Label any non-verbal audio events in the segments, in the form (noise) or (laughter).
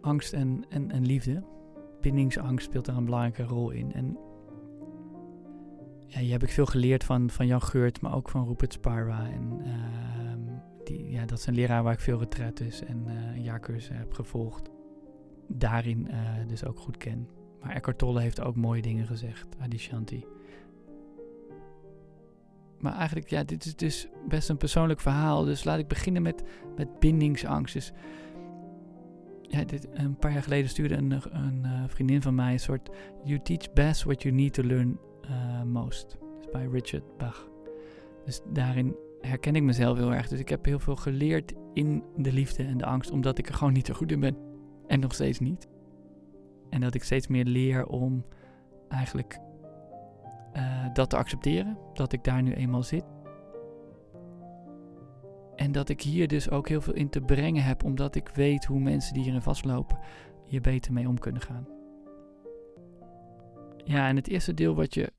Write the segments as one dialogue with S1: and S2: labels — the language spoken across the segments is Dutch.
S1: Angst en, en, en liefde. Bindingsangst speelt daar een belangrijke rol in. En ja, hier heb ik veel geleerd van, van Jan Geurt, maar ook van Rupert Sparwa. En ehm, die, ja, dat is een leraar waar ik veel is en uh, jaarcursus heb gevolgd. Daarin uh, dus ook goed ken. Maar Eckhart Tolle heeft ook mooie dingen gezegd, Adishanti. Maar eigenlijk, ja, dit is dus best een persoonlijk verhaal. Dus laat ik beginnen met, met bindingsangst. Dus ja, dit, een paar jaar geleden stuurde een, een uh, vriendin van mij een soort You teach best what you need to learn uh, most. Dus bij Richard Bach. Dus daarin herken ik mezelf heel erg. Dus ik heb heel veel geleerd in de liefde en de angst, omdat ik er gewoon niet zo goed in ben. En nog steeds niet. En dat ik steeds meer leer om eigenlijk uh, dat te accepteren. Dat ik daar nu eenmaal zit. En dat ik hier dus ook heel veel in te brengen heb, omdat ik weet hoe mensen die hierin vastlopen hier beter mee om kunnen gaan. Ja, en het eerste deel wat, je,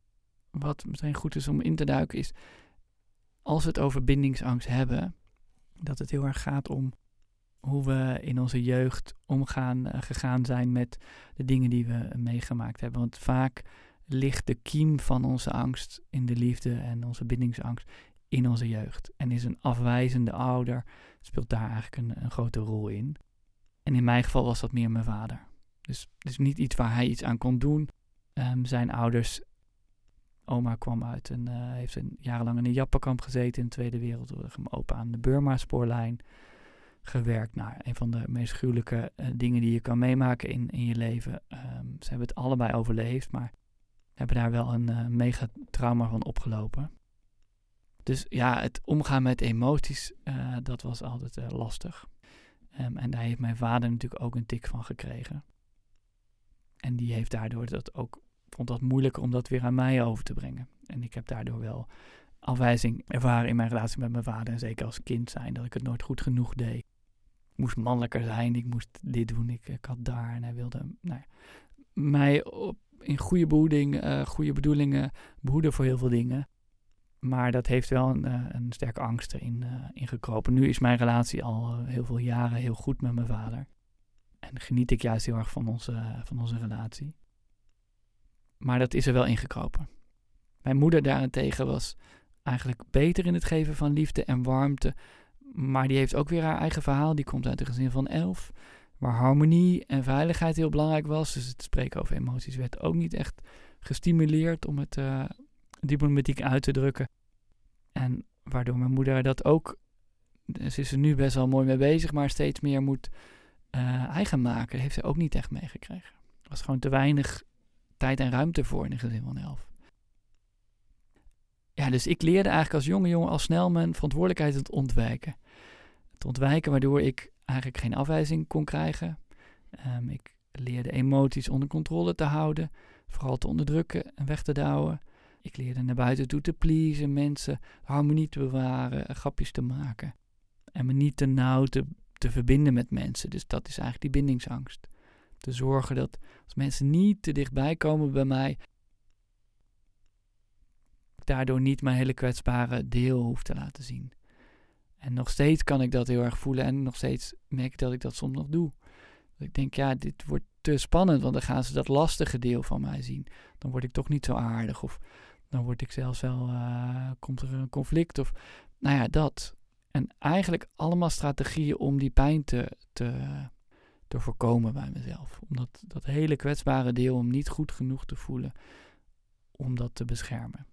S1: wat misschien goed is om in te duiken is, als we het over bindingsangst hebben, dat het heel erg gaat om hoe we in onze jeugd omgaan uh, gegaan zijn met de dingen die we meegemaakt hebben. Want vaak ligt de kiem van onze angst in de liefde en onze bindingsangst in onze jeugd. En is een afwijzende ouder, speelt daar eigenlijk een, een grote rol in. En in mijn geval was dat meer mijn vader. Dus, dus niet iets waar hij iets aan kon doen. Um, zijn ouders, oma kwam uit en uh, heeft een, jarenlang in een jappenkamp gezeten in de Tweede Wereldoorlog. Mijn opa aan de Burma-spoorlijn gewerkt. naar een van de meest gruwelijke uh, dingen die je kan meemaken in, in je leven. Um, ze hebben het allebei overleefd, maar hebben daar wel een uh, mega trauma van opgelopen. Dus ja, het omgaan met emoties, uh, dat was altijd uh, lastig. Um, en daar heeft mijn vader natuurlijk ook een tik van gekregen. En die heeft daardoor dat ook, vond dat moeilijker om dat weer aan mij over te brengen. En ik heb daardoor wel afwijzing ervaren in mijn relatie met mijn vader. En zeker als kind zijn, dat ik het nooit goed genoeg deed. Ik moest mannelijker zijn, ik moest dit doen, ik, ik had daar. En hij wilde nou mij op, in goede behoeding, uh, goede bedoelingen behoeden voor heel veel dingen. Maar dat heeft wel een, uh, een sterke angst erin uh, ingekropen. Nu is mijn relatie al heel veel jaren heel goed met mijn vader. En geniet ik juist heel erg van onze, van onze relatie. Maar dat is er wel ingekropen. Mijn moeder daarentegen was eigenlijk beter in het geven van liefde en warmte. Maar die heeft ook weer haar eigen verhaal. Die komt uit een gezin van elf. Waar harmonie en veiligheid heel belangrijk was. Dus het spreken over emoties werd ook niet echt gestimuleerd om het uh, diplomatiek uit te drukken. En waardoor mijn moeder dat ook. Ze is er nu best wel mooi mee bezig, maar steeds meer moet uh, eigen maken. Heeft ze ook niet echt meegekregen. Er was gewoon te weinig tijd en ruimte voor in een gezin van elf. Ja, dus ik leerde eigenlijk als jonge jongen al snel mijn verantwoordelijkheid het ontwijken. Het ontwijken waardoor ik eigenlijk geen afwijzing kon krijgen. Um, ik leerde emoties onder controle te houden, vooral te onderdrukken en weg te douwen. Ik leerde naar buiten toe te pleasen, mensen harmonie te bewaren, grapjes te maken. En me niet te nauw te, te verbinden met mensen. Dus dat is eigenlijk die bindingsangst. Te zorgen dat als mensen niet te dichtbij komen bij mij, ik daardoor niet mijn hele kwetsbare deel hoef te laten zien. En nog steeds kan ik dat heel erg voelen en nog steeds merk ik dat ik dat soms nog doe. Ik denk, ja, dit wordt te spannend, want dan gaan ze dat lastige deel van mij zien. Dan word ik toch niet zo aardig of dan word ik zelfs wel, uh, komt er een conflict of, nou ja, dat. En eigenlijk allemaal strategieën om die pijn te, te, te voorkomen bij mezelf. Om dat, dat hele kwetsbare deel, om niet goed genoeg te voelen, om dat te beschermen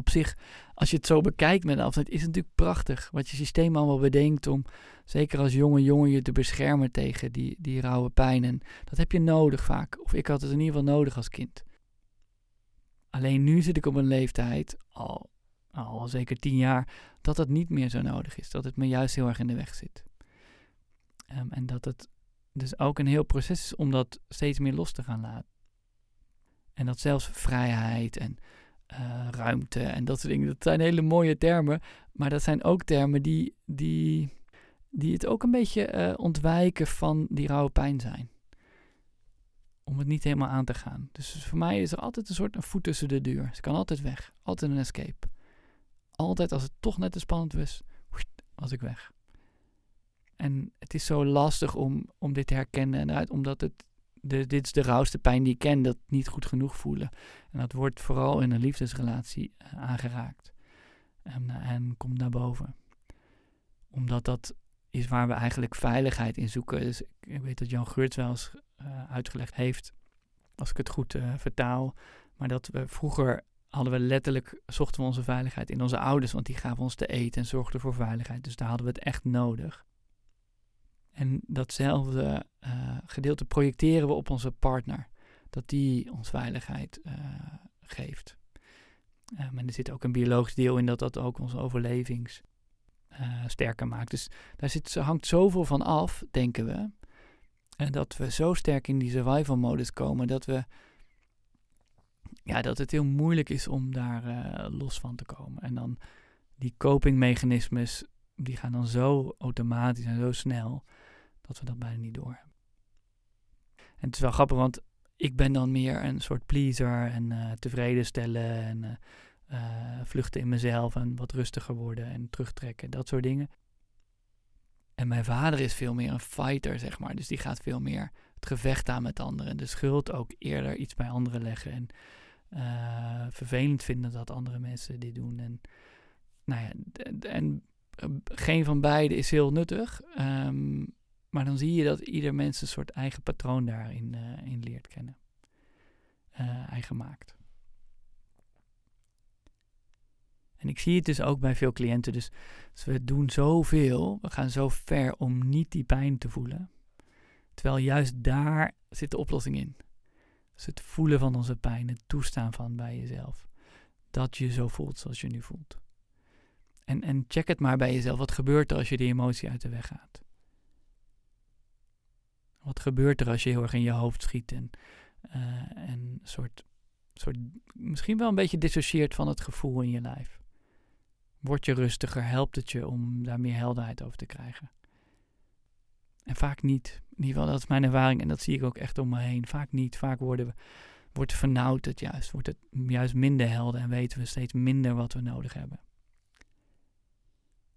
S1: op zich, als je het zo bekijkt met afstand, is het natuurlijk prachtig. Wat je systeem allemaal bedenkt om, zeker als jonge jongen, je te beschermen tegen die, die rauwe pijn. En dat heb je nodig vaak. Of ik had het in ieder geval nodig als kind. Alleen nu zit ik op een leeftijd, al, al zeker tien jaar, dat dat niet meer zo nodig is. Dat het me juist heel erg in de weg zit. Um, en dat het dus ook een heel proces is om dat steeds meer los te gaan laten. En dat zelfs vrijheid en uh, ruimte en dat soort dingen. Dat zijn hele mooie termen, maar dat zijn ook termen die, die, die het ook een beetje uh, ontwijken van die rauwe pijn zijn. Om het niet helemaal aan te gaan. Dus voor mij is er altijd een soort een voet tussen de deur. Ze kan altijd weg. Altijd een escape. Altijd als het toch net te spannend was, was ik weg. en het is zo lastig om, om dit te herkennen. En uit, omdat het, de, dit is de rauwste pijn die ik ken, dat niet goed genoeg voelen. En dat wordt vooral in een liefdesrelatie uh, aangeraakt. En, en komt naar boven. Omdat dat is waar we eigenlijk veiligheid in zoeken. Dus ik weet dat Jan Geurts wel eens uh, uitgelegd heeft, als ik het goed uh, vertaal, maar dat we vroeger hadden we letterlijk, zochten we onze veiligheid in onze ouders, want die gaven ons te eten en zorgden voor veiligheid. Dus daar hadden we het echt nodig. En datzelfde uh, gedeelte projecteren we op onze partner, dat die ons veiligheid geeft. Um, en er zit ook een biologisch deel in dat dat ook onze overlevings sterker maakt. Dus daar zit, hangt zoveel van af, denken we. En dat we zo sterk in die survival modus komen dat we. Ja, dat het heel moeilijk is om daar los van te komen. En dan die copingmechanismes, die gaan dan zo automatisch en zo snel dat we dat bijna niet doorhebben. En het is wel grappig, want ik ben dan meer een soort pleaser en uh, tevreden stellen en uh, vluchten in mezelf en wat rustiger worden en terugtrekken, dat soort dingen. En mijn vader is veel meer een fighter, zeg maar. Dus die gaat veel meer het gevecht aan met anderen. De schuld ook eerder iets bij anderen leggen. En vervelend vinden dat andere mensen dit doen. En, nou ja, en geen van beide is heel nuttig. Um, maar dan zie je dat ieder mens een soort eigen patroon daarin uh, in leert kennen. Uh, eigen maakt. En ik zie het dus ook bij veel cliënten. Dus, dus, we doen zoveel, we gaan zo ver om niet die pijn te voelen. Terwijl juist daar zit de oplossing in. Dus het voelen van onze pijn, het toestaan van bij jezelf. Dat je zo voelt zoals je nu voelt. En, en check het maar bij jezelf. Wat gebeurt er als je die emotie uit de weg gaat? Wat gebeurt er als je heel erg in je hoofd schiet en, uh, en soort, soort, misschien wel een beetje dissocieert van het gevoel in je lijf? Word je rustiger, helpt het je om daar meer helderheid over te krijgen? En vaak niet. In ieder geval, dat is mijn ervaring en dat zie ik ook echt om me heen. Vaak niet. Vaak worden wordt vernauwd het juist. Wordt het juist minder helder en weten we steeds minder wat we nodig hebben.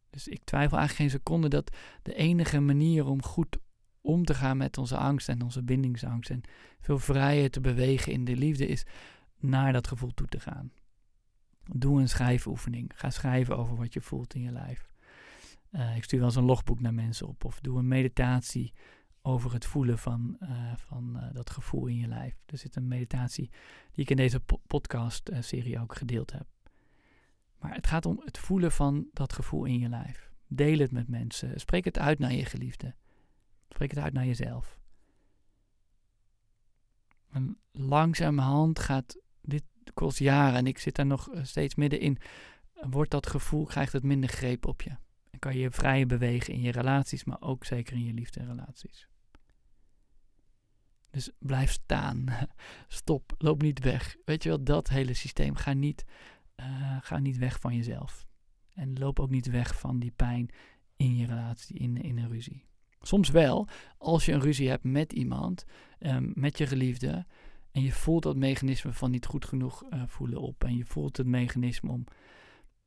S1: Dus ik twijfel eigenlijk geen seconde dat de enige manier om goed om te gaan met onze angst en onze bindingsangst en veel vrijer te bewegen in de liefde is naar dat gevoel toe te gaan. Doe een schrijfoefening. Ga schrijven over wat je voelt in je lijf. Uh, ik stuur wel eens een logboek naar mensen op. Of doe een meditatie over het voelen van, uh, van uh, dat gevoel in je lijf. Er zit een meditatie die ik in deze po podcast-serie ook gedeeld heb. Maar het gaat om het voelen van dat gevoel in je lijf. Deel het met mensen. Spreek het uit naar je geliefde. Spreek het uit naar jezelf. En langzamerhand gaat dit kost jaren en ik zit daar nog eh, steeds middenin. Wordt dat gevoel, krijgt het minder greep op je. En kan je vrijer bewegen in je relaties, maar ook zeker in je liefde-relaties. Dus blijf staan. (laughs) Stop. Loop niet weg. Weet je wel, dat hele systeem. Ga niet, uh, ga niet weg van jezelf. En loop ook niet weg van die pijn in je relatie, in, in een ruzie. Soms wel, als je een ruzie hebt met iemand, um, met je geliefde, en je voelt dat mechanisme van niet goed genoeg uh, voelen op. En je voelt het mechanisme om,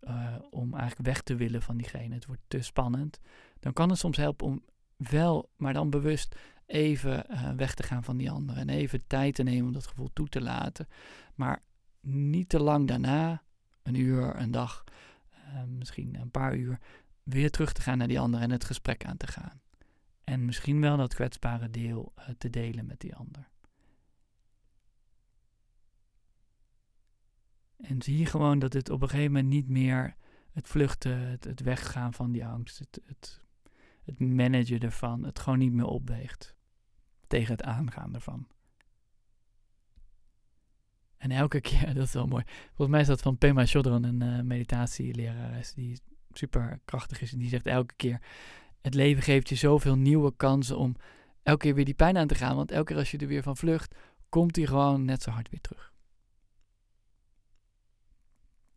S1: uh, om eigenlijk weg te willen van diegene. Het wordt te spannend. Dan kan het soms helpen om wel, maar dan bewust even uh, weg te gaan van die ander. En even tijd te nemen om dat gevoel toe te laten. Maar niet te lang daarna, een uur, een dag, misschien een paar uur, weer terug te gaan naar die ander en het gesprek aan te gaan. En misschien wel dat kwetsbare deel te delen met die ander. En zie gewoon dat het op een gegeven moment niet meer het vluchten, het, het weggaan van die angst, het, het, het managen ervan, het gewoon niet meer opweegt tegen het aangaan ervan. En elke keer, (laughs) dat is wel mooi. Volgens mij is dat van Pema Chodron, een uh, meditatielerares die super krachtig is. En die zegt elke keer, het leven geeft je zoveel nieuwe kansen om elke keer weer die pijn aan te gaan. Want elke keer als je er weer van vlucht, komt die gewoon net zo hard weer terug.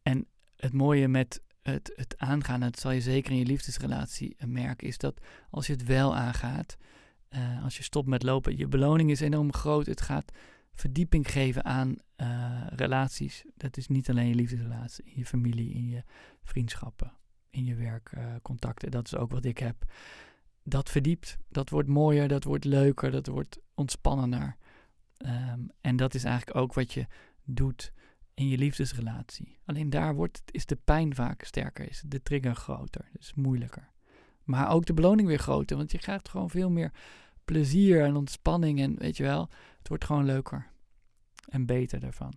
S1: En het mooie met het, het aangaan, dat zal je zeker in je liefdesrelatie eh, merken, is dat als je het wel aangaat, uh, als je stopt met lopen, je beloning is enorm groot. Het gaat verdieping geven aan uh, relaties. Dat is niet alleen je liefdesrelatie, in je familie, in je vriendschappen, in je werkcontacten. Dat is ook wat ik heb. dat verdiept. Dat wordt mooier, dat wordt leuker, dat wordt ontspannender. Ehm, en dat is eigenlijk ook wat je doet in je liefdesrelatie. Alleen daar wordt, is de pijn vaak sterker, is de trigger groter, dus moeilijker. Maar ook de beloning weer groter, want je krijgt gewoon veel meer plezier en ontspanning en weet je wel, het wordt gewoon leuker en beter daarvan.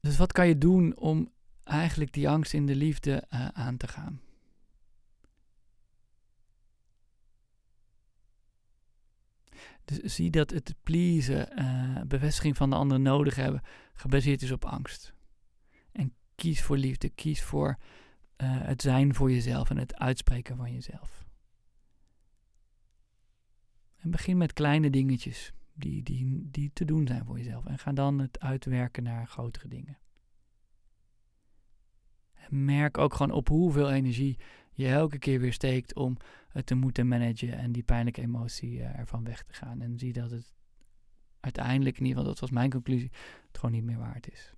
S1: Dus wat kan je doen om eigenlijk die angst in de liefde uh, aan te gaan? Dus zie dat het pleasen, uh, bevestiging van de ander nodig hebben, gebaseerd is op angst. En kies voor liefde, kies voor uh, het zijn voor jezelf en het uitspreken van jezelf. En begin met kleine dingetjes die, die, die te doen zijn voor jezelf. En ga dan het uitwerken naar grotere dingen. Merk ook gewoon op hoeveel energie je elke keer weer steekt om het te moeten managen en die pijnlijke emotie uh, ervan weg te gaan. En zie dat het uiteindelijk, in ieder geval dat was mijn conclusie, het gewoon niet meer waard is.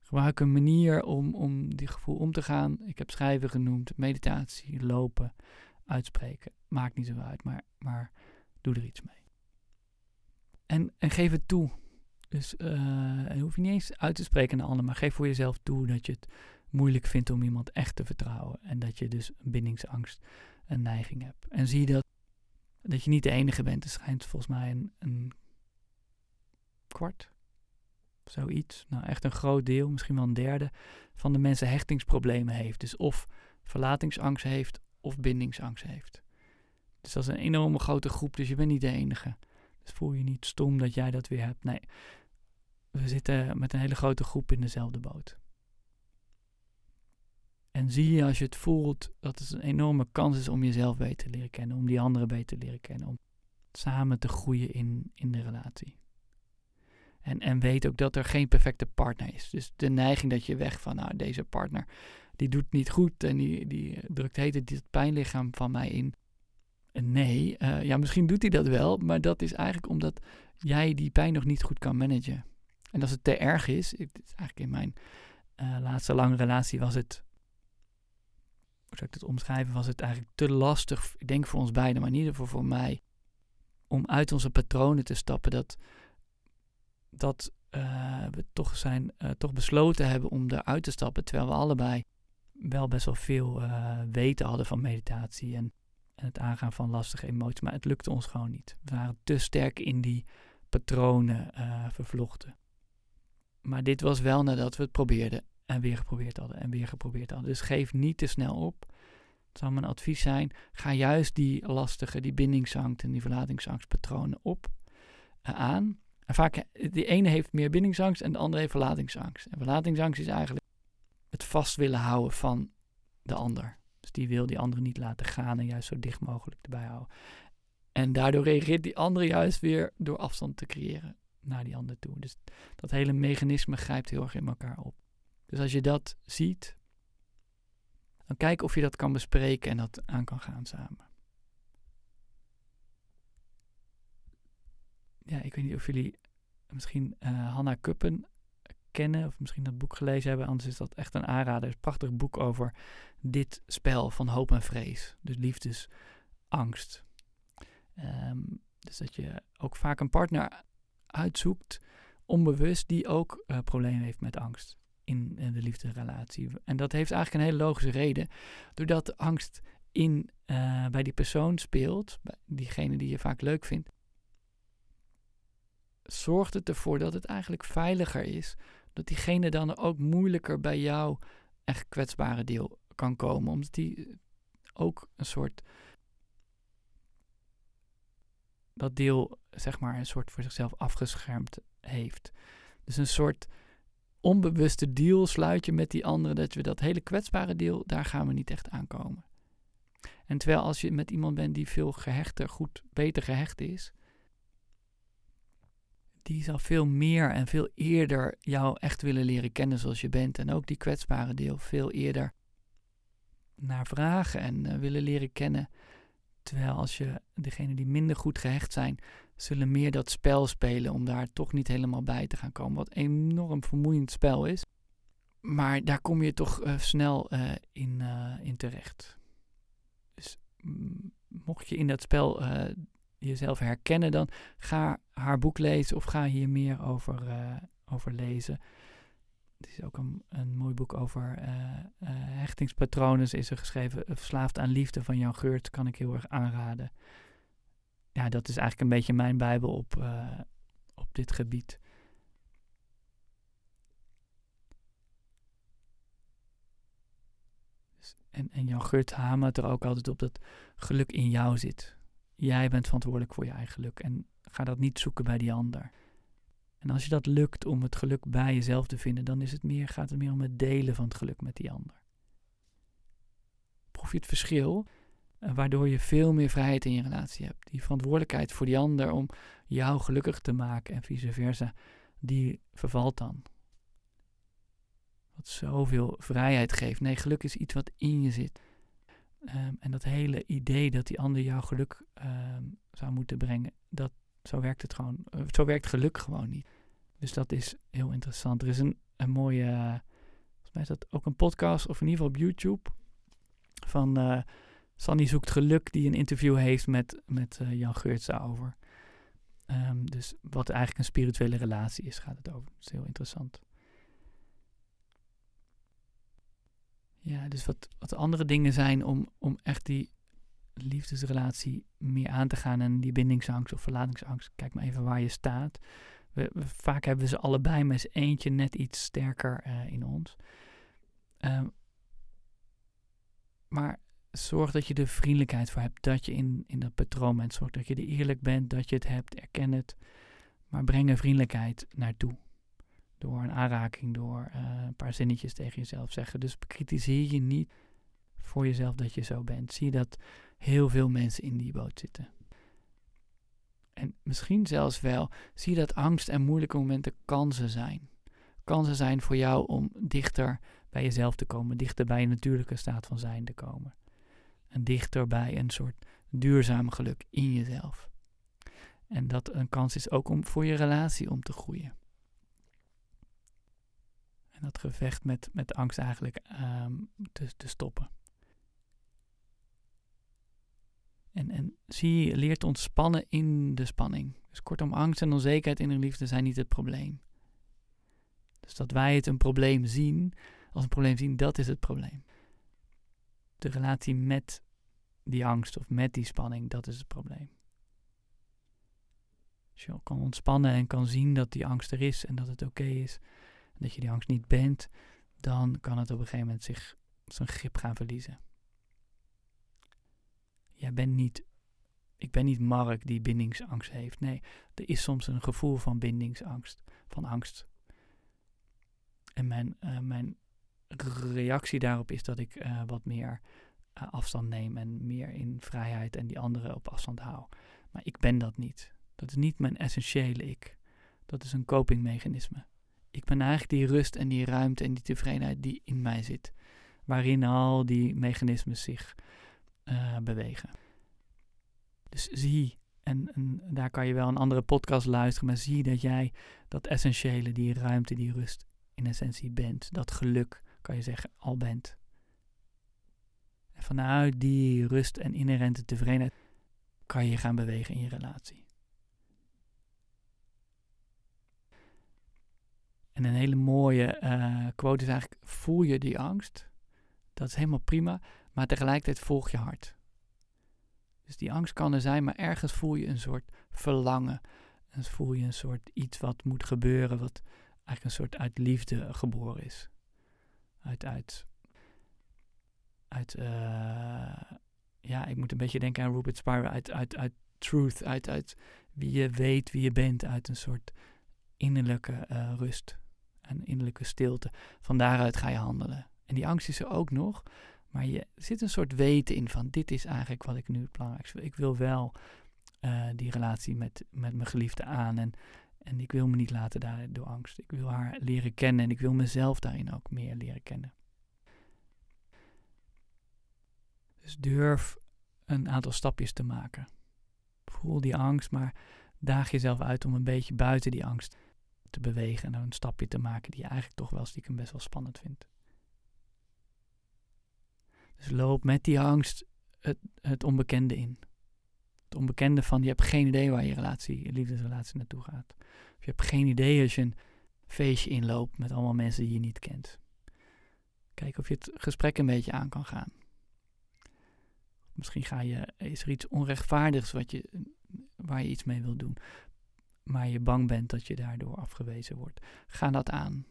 S1: Gebruik een manier om, om die gevoel om te gaan. Ik heb schrijven genoemd, meditatie, lopen, uitspreken. Maakt niet zo uit, maar, maar doe er iets mee. En, en geef het toe. Dus uh, hoef je niet eens uit te spreken naar anderen, maar geef voor jezelf toe dat je het moeilijk vindt om iemand echt te vertrouwen. En dat je dus bindingsangst een neiging hebt. En zie dat, dat je niet de enige bent. Er schijnt volgens mij een, een kwart, zoiets, nou echt een groot deel, misschien wel een derde, van de mensen hechtingsproblemen heeft. Dus of verlatingsangst heeft of bindingsangst heeft. Dus dat is een enorme grote groep, dus je bent niet de enige. Dus voel je niet stom dat jij dat weer hebt. Nee, we zitten met een hele grote groep in dezelfde boot. En zie je als je het voelt dat het een enorme kans is om jezelf beter te leren kennen, om die anderen beter te leren kennen, om samen te groeien in, in de relatie. En, en weet ook dat er geen perfecte partner is. Dus de neiging dat je weg van, nou, deze partner, die doet niet goed en die, die drukt heet dit pijnlichaam van mij in. Nee, uh, ja, misschien doet hij dat wel, maar dat is eigenlijk omdat jij die pijn nog niet goed kan managen. En als het te erg is, is eigenlijk in mijn uh, laatste lange relatie was het hoe zou ik het omschrijven, was het eigenlijk te lastig, ik denk voor ons beiden, maar in ieder geval voor mij, om uit onze patronen te stappen. Dat, dat uh, we toch, zijn, uh, toch besloten hebben om eruit te stappen, terwijl we allebei wel best wel veel weten hadden van meditatie en, en, het aangaan van lastige emoties. Maar het lukte ons gewoon niet. We waren te sterk in die patronen vervlochten. Maar dit was wel nadat we het probeerden en weer geprobeerd hadden en weer geprobeerd hadden. Dus geef niet te snel op. Dat zou mijn advies zijn. Ga juist die lastige, die bindingsangst en die verlatingsangstpatronen op uh, aan. En vaak, eh, de ene heeft meer bindingsangst en de andere heeft verlatingsangst. En verlatingsangst is eigenlijk het vast willen houden van de ander. Dus die wil die andere niet laten gaan en juist zo dicht mogelijk erbij houden. En daardoor reageert die andere juist weer door afstand te creëren naar die ander toe. Dus dat hele mechanisme grijpt heel erg in elkaar op. Dus als je dat ziet, dan kijk of je dat kan bespreken en dat aan kan gaan samen. Ja, ik weet niet of jullie misschien uh, Hanna Kuppen kennen of misschien dat boek gelezen hebben. Anders is dat echt een aanrader. Is een prachtig boek over dit spel van hoop en vrees. Dus liefdesangst. Um, dus dat je ook vaak een partner uitzoekt, onbewust, die ook uh, problemen heeft met angst in, de liefdesrelatie. En dat heeft eigenlijk een hele logische reden. Doordat de angst in, uh, bij die persoon speelt, bij diegene die je vaak leuk vindt, zorgt het ervoor dat het eigenlijk veiliger is. Dat diegene dan ook moeilijker bij jou echt kwetsbare deel kan komen. Omdat die ook een soort. Dat deel, zeg maar, een soort voor zichzelf afgeschermd heeft. Dus een soort onbewuste deal sluit je met die andere, dat we dat hele kwetsbare deel, daar gaan we niet echt aankomen. En terwijl als je met iemand bent die veel gehechter, goed, beter gehecht is, die zal veel meer en veel eerder jou echt willen leren kennen zoals je bent. En ook die kwetsbare deel veel eerder naar vragen en uh, willen leren kennen. Terwijl als je degene die minder goed gehecht zijn, zullen meer dat spel spelen om daar toch niet helemaal bij te gaan komen. Wat enorm vermoeiend spel is. Maar daar kom je toch uh, snel uh, in, uh, in terecht. mocht je in dat spel jezelf herkennen, dan ga haar boek lezen of ga hier meer over, over lezen. Het is ook een, mooi boek over uh, hechtingspatronen. Is er geschreven Verslaafd aan liefde van Jan Geurt. Kan ik heel erg aanraden. Ja, dat is eigenlijk een beetje mijn bijbel op, op dit gebied. En, en Jan Geurt hamert er ook altijd op dat geluk in jou zit. Jij bent verantwoordelijk voor je eigen geluk en ga dat niet zoeken bij die ander. En als je dat lukt om het geluk bij jezelf te vinden, dan is het meer, gaat het meer om het delen van het geluk met die ander. Proef je het verschil, eh, waardoor je veel meer vrijheid in je relatie hebt. Die verantwoordelijkheid voor die ander om jou gelukkig te maken en vice versa, die vervalt dan. Wat zoveel vrijheid geeft. Nee, geluk is iets wat in je zit. Ehm, en dat hele idee dat die ander jou geluk ehm, zou moeten brengen, dat, zo werkt het gewoon. Uh, zo werkt geluk gewoon niet. Dus dat is heel interessant. Er is een, een mooie, volgens mij is dat ook een podcast, of in ieder geval op YouTube, van uh, Sandy Zoekt Geluk, die een interview heeft met, met Jan Geurts daarover. Um, dus wat eigenlijk een spirituele relatie is, gaat het over. Dat is heel interessant. Ja, dus wat, wat andere dingen zijn om, om echt die liefdesrelatie meer aan te gaan en die bindingsangst of verlatingsangst. Kijk maar even waar je staat. We, vaak hebben we ze allebei, maar is eentje net iets sterker uh, in ons. Um, maar zorg dat je er vriendelijkheid voor hebt, dat je in, in dat patroon bent. Zorg dat je er eerlijk bent, dat je het hebt, erken het. Maar breng er vriendelijkheid naartoe door een aanraking, door uh, een paar zinnetjes tegen jezelf zeggen. Dus bekritiseer je niet voor jezelf dat je zo bent. Zie dat heel veel mensen in die boot zitten. En misschien zelfs wel, zie dat angst en moeilijke momenten kansen zijn. Kansen zijn voor jou om dichter bij jezelf te komen, dichter bij je natuurlijke staat van zijn te komen. En dichter bij een soort duurzaam geluk in jezelf. En dat een kans is ook om voor je relatie om te groeien. En dat gevecht met, met angst eigenlijk te, te stoppen. En, en zie je, leert ontspannen in de spanning. Dus kortom, angst en onzekerheid in de liefde zijn niet het probleem. Dus dat wij het een probleem zien, als een probleem zien, dat is het probleem. De relatie met die angst of met die spanning, dat is het probleem. Als je kan ontspannen en kan zien dat die angst er is en dat het oké is, dat je die angst niet bent, dan kan het op een gegeven moment zich zijn grip gaan verliezen. Jij niet, ik ben niet Mark die bindingsangst heeft. Nee, er is soms een gevoel van bindingsangst, van angst. En mijn, uh, mijn reactie daarop is dat ik uh, wat meer uh, afstand neem en meer in vrijheid en die anderen op afstand hou. Maar ik ben dat niet. Dat is niet mijn essentiële ik. Dat is een copingmechanisme ik ben eigenlijk die rust en die ruimte en die tevredenheid die in mij zit. Waarin al die mechanismen zich uh, bewegen. Dus zie, en, en, daar kan je wel een andere podcast luisteren, maar zie dat jij dat essentiële, die ruimte, die rust in essentie bent. Dat geluk, kan je zeggen, al bent. En vanuit die rust en inherente tevredenheid kan je gaan bewegen in je relatie. En een hele mooie uh, quote is eigenlijk: voel je die angst. Dat is helemaal prima, maar tegelijkertijd volg je hart. Dus die angst kan er zijn, maar ergens voel je een soort verlangen. En voel je een soort iets wat moet gebeuren, wat eigenlijk een soort uit liefde geboren is. Uit, uit, uit, uh, ja, ik moet een beetje denken aan Rupert Spira, uit, uit, uit truth, uit, uit wie je weet wie je bent, uit een soort innerlijke uh, rust en innerlijke stilte. Van daaruit ga je handelen. En die angst is er ook nog, maar je zit een soort weten in van dit is eigenlijk wat ik nu het belangrijkste wil. Ik wil wel uh, die relatie met, met mijn geliefde aan en, en ik wil me niet laten daar door angst. Ik wil haar leren kennen en ik wil mezelf daarin ook meer leren kennen. Dus durf een aantal stapjes te maken. Voel die angst, maar daag jezelf uit om een beetje buiten die angst te bewegen en een stapje te maken die je eigenlijk toch wel stiekem best wel spannend vindt. Dus loop met die angst het, het onbekende in. het onbekende van je hebt geen idee waar je relatie, je liefdesrelatie naartoe gaat. Of je hebt geen idee als je een feestje inloopt met allemaal mensen die je niet kent. Kijk of je het gesprek een beetje aan kan gaan. Misschien ga je, is er iets onrechtvaardigs wat je, waar je iets mee wil doen, maar je bang bent dat je daardoor afgewezen wordt. Ga dat aan.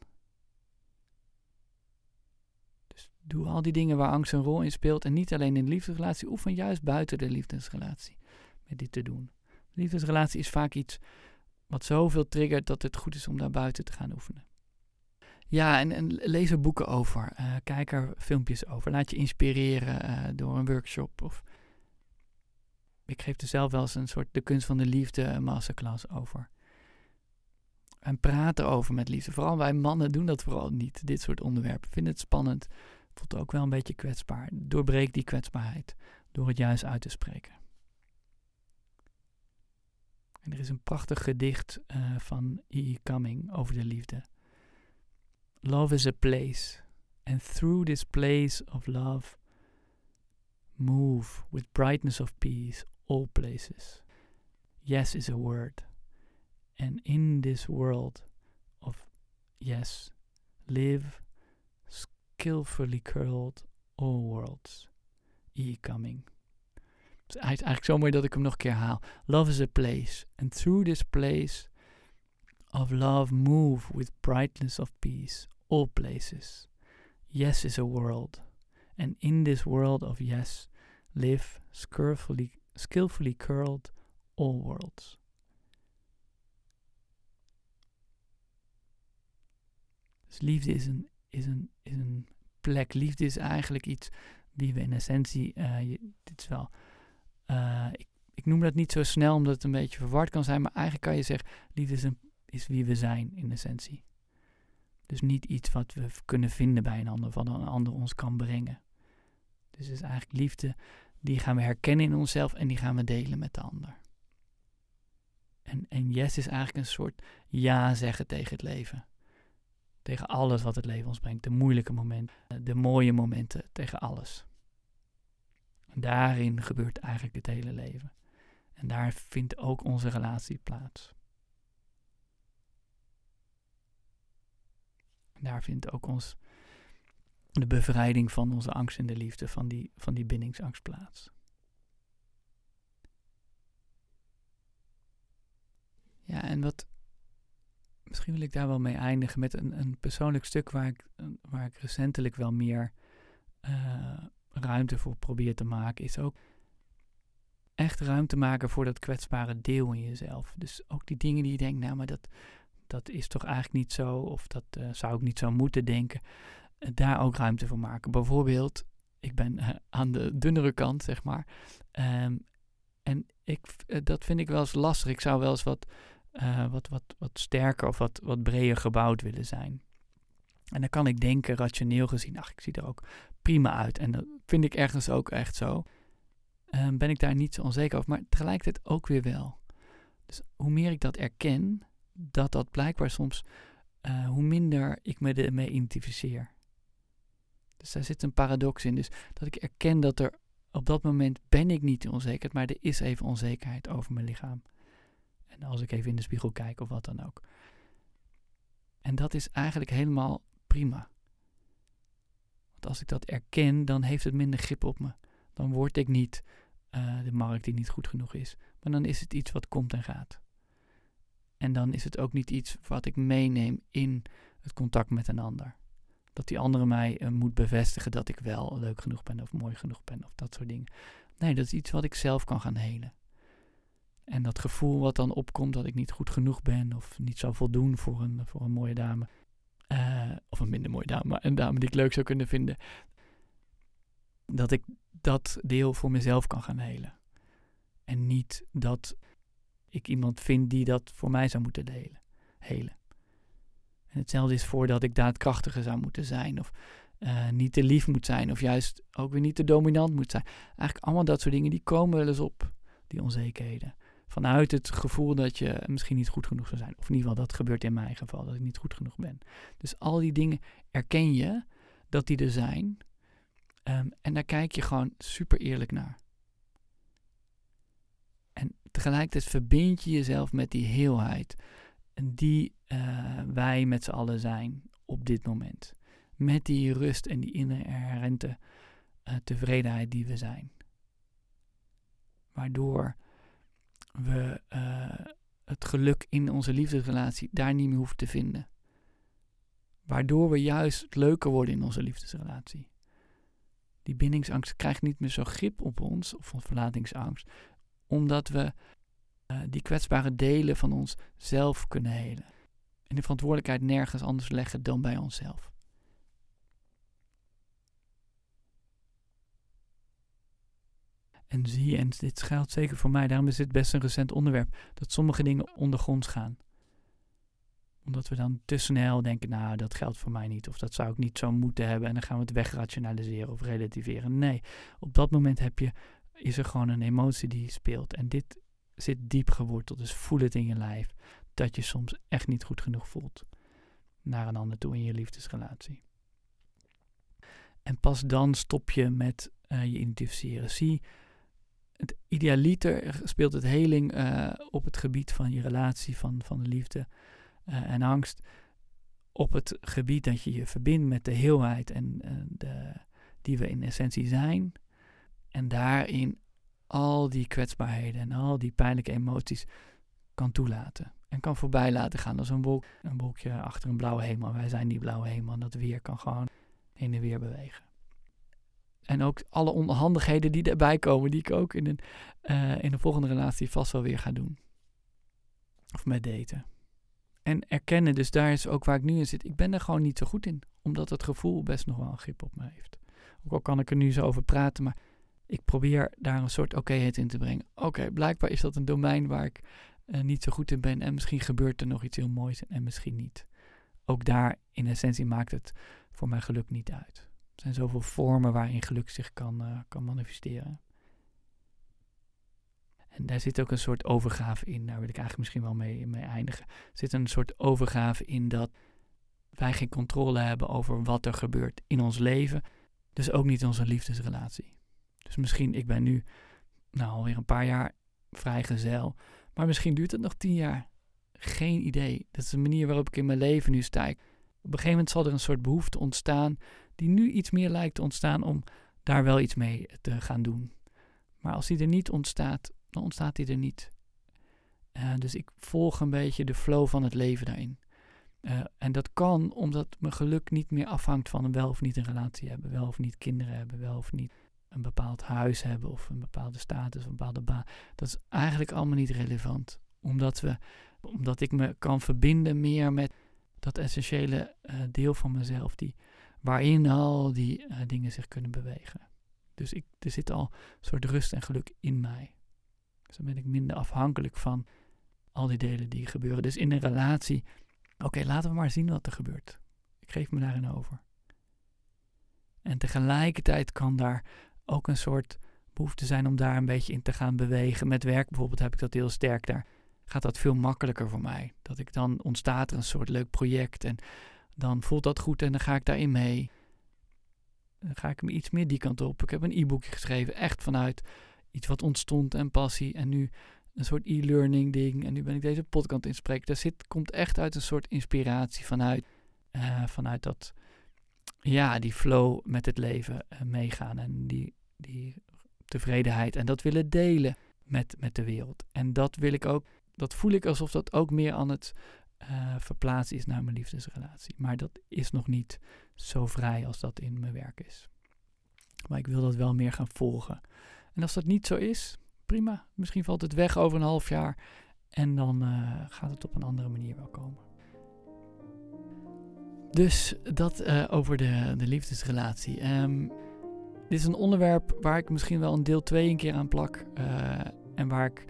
S1: Dus doe al die dingen waar angst een rol in speelt en niet alleen in de liefdesrelatie, oefen juist buiten de liefdesrelatie met dit te doen. De liefdesrelatie is vaak iets wat zoveel triggert dat het goed is om daar buiten te gaan oefenen. Ja, en, en lees er boeken over. Uh, kijk er filmpjes over. Laat je inspireren uh, door een workshop. Of ik geef er zelf wel eens een soort de kunst van de liefde masterclass over. En praat erover met liefde. Vooral wij mannen doen dat vooral niet. Dit soort onderwerpen. Vind het spannend. Voelt ook wel een beetje kwetsbaar. Doorbreek die kwetsbaarheid door het juist uit te spreken. En er is een prachtig gedicht uh, van E. Cumming over de liefde. Love is a place, and through this place of love, move with brightness of peace all places. Yes is a word, and in this world of yes, live skillfully curled all worlds. E. Coming. Hij is eigenlijk zo mooi dat ik hem nog een keer haal. Love is a place, and through this place of love move with brightness of peace all places. Yes is a world, and in this world of yes live skillfully, skillfully curled all worlds. Dus liefde is een, is, een, is een plek. Liefde is eigenlijk iets die we in essentie. Uh, dit is wel. Uh, ik, ik noem dat niet zo snel omdat het een beetje verward kan zijn, maar eigenlijk kan je zeggen: liefde is, een, is wie we zijn in essentie. Dus niet iets wat we kunnen vinden bij een ander, wat een ander ons kan brengen. Dus het is eigenlijk liefde, die gaan we herkennen in onszelf en die gaan we delen met de ander. En, en yes is eigenlijk een soort ja zeggen tegen het leven. Tegen alles wat het leven ons brengt. De moeilijke momenten, de mooie momenten, tegen alles. En daarin gebeurt eigenlijk het hele leven. En daar vindt ook onze relatie plaats. daar vindt ook ons de bevrijding van onze angst en de liefde, van die, van die bindingsangst plaats. Ja, en wat. Misschien wil ik daar wel mee eindigen met een, een persoonlijk stuk waar ik, waar ik recentelijk wel meer uh, ruimte voor probeer te maken, is ook echt ruimte maken voor dat kwetsbare deel in jezelf. Dus ook die dingen die je denkt, nou, maar dat, dat is toch eigenlijk niet zo, of dat uh, zou ik niet zo moeten denken. Uh, daar ook ruimte voor maken. Bijvoorbeeld, ik ben aan de dunnere kant, zeg maar. Um, en ik, dat vind ik wel eens lastig. Ik zou wel eens wat, wat, wat, wat sterker of wat, wat breder gebouwd willen zijn. En dan kan ik denken, rationeel gezien, ach, ik zie er ook prima uit. En dat vind ik ergens ook echt zo. Um, ben ik daar niet zo onzeker over, maar tegelijkertijd ook weer wel. Dus hoe meer ik dat erken, dat dat blijkbaar soms, uh, hoe minder ik me ermee identificeer. Dus daar zit een paradox in. Dus dat ik erken dat er op dat moment ben ik niet onzeker, maar er is even onzekerheid over mijn lichaam. En als ik even in de spiegel kijk of wat dan ook. En dat is eigenlijk helemaal prima. Want als ik dat erken, dan heeft het minder grip op me. Dan word ik niet uh, de markt die niet goed genoeg is. Maar dan is het iets wat komt en gaat. En dan is het ook niet iets wat ik meeneem in het contact met een ander. Dat die andere mij uh, moet bevestigen dat ik wel leuk genoeg ben of mooi genoeg ben of dat soort dingen. Nee, dat is iets wat ik zelf kan gaan helen. En dat gevoel wat dan opkomt dat ik niet goed genoeg ben of niet zou voldoen voor een, voor een mooie dame. Uh, of een minder mooie dame, maar een dame die ik leuk zou kunnen vinden. Dat ik dat deel voor mezelf kan gaan helen. En niet dat ik iemand vind die dat voor mij zou moeten delen, helen. En hetzelfde is voordat ik daadkrachtiger zou moeten zijn, of uh, niet te lief moet zijn, of juist ook weer niet te dominant moet zijn. Eigenlijk allemaal dat soort dingen, die komen wel eens op, die onzekerheden. Vanuit het gevoel dat je misschien niet goed genoeg zou zijn. Of in ieder geval, dat gebeurt in mijn geval, dat ik niet goed genoeg ben. Dus al die dingen erken je dat die er zijn. Um, en daar kijk je gewoon super eerlijk naar. tegelijkertijd verbind je jezelf met die heelheid. Die uh, wij met z'n allen zijn op dit moment. Met die rust en die inherente uh, tevredenheid die we zijn. Waardoor we uh, het geluk in onze liefdesrelatie daar niet meer hoeven te vinden. Waardoor we juist leuker worden in onze liefdesrelatie. Die bindingsangst krijgt niet meer zo grip op ons, of verlatingsangst, omdat we uh, die kwetsbare delen van ons zelf kunnen helen. En de verantwoordelijkheid nergens anders leggen dan bij onszelf. En zie en dit geldt zeker voor mij, daarom is dit best een recent onderwerp, dat sommige dingen ondergronds gaan. Omdat we dan te snel denken, nou dat geldt voor mij niet, of dat zou ik niet zo moeten hebben, en dan gaan we het wegrationaliseren of relativeren. Nee, op dat moment heb je, is er gewoon een emotie die speelt. En dit zit diep geworteld, dus voel het in je lijf, dat je soms echt niet goed genoeg voelt naar een ander toe in je liefdesrelatie. En pas dan stop je met uh, je identificeren. Zie het idealiter speelt het heling uh, op het gebied van je relatie, van, van de liefde uh, en angst. Op het gebied dat je je verbindt met de heelheid en de, die we in essentie zijn. En daarin al die kwetsbaarheden en al die pijnlijke emoties kan toelaten. En kan voorbij laten gaan als een, wolk, een wolkje achter een blauwe hemel. Wij zijn die blauwe hemel en dat weer kan gewoon heen en weer bewegen. En ook alle onhandigheden die erbij komen, die ik ook in een, uh, in een volgende relatie vast wel weer ga doen. Of met daten. En erkennen, dus daar is ook waar ik nu in zit. Ik ben er gewoon niet zo goed in, omdat het gevoel best nog wel een grip op me heeft. Ook al kan ik er nu zo over praten, maar ik probeer daar een soort okéheid in te brengen. Oké, blijkbaar is dat een domein waar ik uh, niet zo goed in ben en misschien gebeurt er nog iets heel moois en misschien niet. Ook daar in essentie maakt het voor mijn geluk niet uit. Zijn zoveel vormen waarin geluk zich kan, uh, kan manifesteren. En daar zit ook een soort overgave in, daar wil ik eigenlijk misschien wel mee, mee eindigen. Er zit een soort overgave in dat wij geen controle hebben over wat er gebeurt in ons leven. Dus ook niet in onze liefdesrelatie. Dus misschien, ik ben nu nou alweer een paar jaar vrijgezel. Maar misschien duurt het nog tien jaar. Geen idee. Dat is de manier waarop ik in mijn leven nu sta. Op een gegeven moment zal er een soort behoefte ontstaan die nu iets meer lijkt te ontstaan om daar wel iets mee te gaan doen. Maar als die er niet ontstaat, dan ontstaat die er niet. Uh, dus ik volg een beetje de flow van het leven daarin. Uh, en dat kan omdat mijn geluk niet meer afhangt van wel of niet een relatie hebben, wel of niet kinderen hebben, wel of niet een bepaald huis hebben of een bepaalde status, een bepaalde baan. Dat is eigenlijk allemaal niet relevant. Omdat, we, omdat ik me kan verbinden meer met dat essentiële uh, deel van mezelf, die, waarin al die uh, dingen zich kunnen bewegen. Dus ik, er zit al een soort rust en geluk in mij. Dus dan ben ik minder afhankelijk van al die delen die gebeuren. Dus in een relatie, oké, laten we maar zien wat er gebeurt. Ik geef me daarin over. En tegelijkertijd kan daar ook een soort behoefte zijn om daar een beetje in te gaan bewegen. Met werk bijvoorbeeld heb ik dat heel sterk. Daar gaat dat veel makkelijker voor mij. Dat ik dan ontstaat er een soort leuk project en dan voelt dat goed en dan ga ik daarin mee. Dan ga ik me iets meer die kant op. Ik heb een e-boekje geschreven, echt vanuit iets wat ontstond en passie. En nu een soort e-learning ding. En nu ben ik deze podcast in spreken. Daar zit, komt echt uit een soort inspiratie vanuit, uh, vanuit dat, ja, die flow met het leven uh, meegaan. En die, die tevredenheid. En dat willen delen met, met de wereld. En dat wil ik ook, dat voel ik alsof dat ook meer aan het uh, verplaatsen is naar mijn liefdesrelatie. Maar dat is nog niet zo vrij als dat in mijn werk is. Maar ik wil dat wel meer gaan volgen. En als dat niet zo is, prima. Misschien valt het weg over een half jaar. En dan uh, gaat het op een andere manier wel komen. Dus dat uh, over de, de liefdesrelatie. Um, dit is een onderwerp waar ik misschien wel een deel 2 een keer aan plak. En waar ik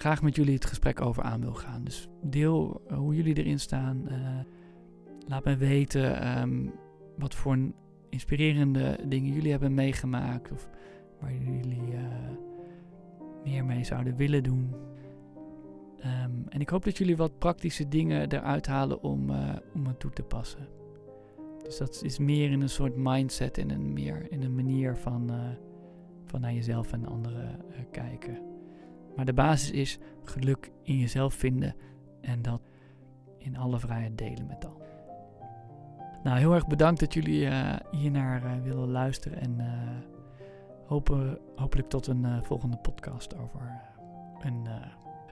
S1: graag met jullie het gesprek over aan wil gaan. Dus deel hoe jullie erin staan. laat me weten um, wat voor inspirerende dingen jullie hebben meegemaakt. Of waar jullie uh, meer mee zouden willen doen. Um, en ik hoop dat jullie wat praktische dingen eruit halen om, uh, om het toe te passen. Dus dat is meer in een soort mindset en een meer in een manier van, van naar jezelf en anderen kijken. Maar de basis is geluk in jezelf vinden en dat in alle vrijheid delen met al. Nou, heel erg bedankt dat jullie uh, hiernaar uh, willen luisteren en uh, hopen, hopelijk tot een volgende podcast over een,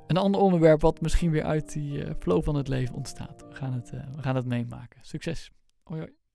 S1: een ander onderwerp wat misschien weer uit die flow van het leven ontstaat. We gaan het, we gaan het meemaken. Succes! Hoi hoi!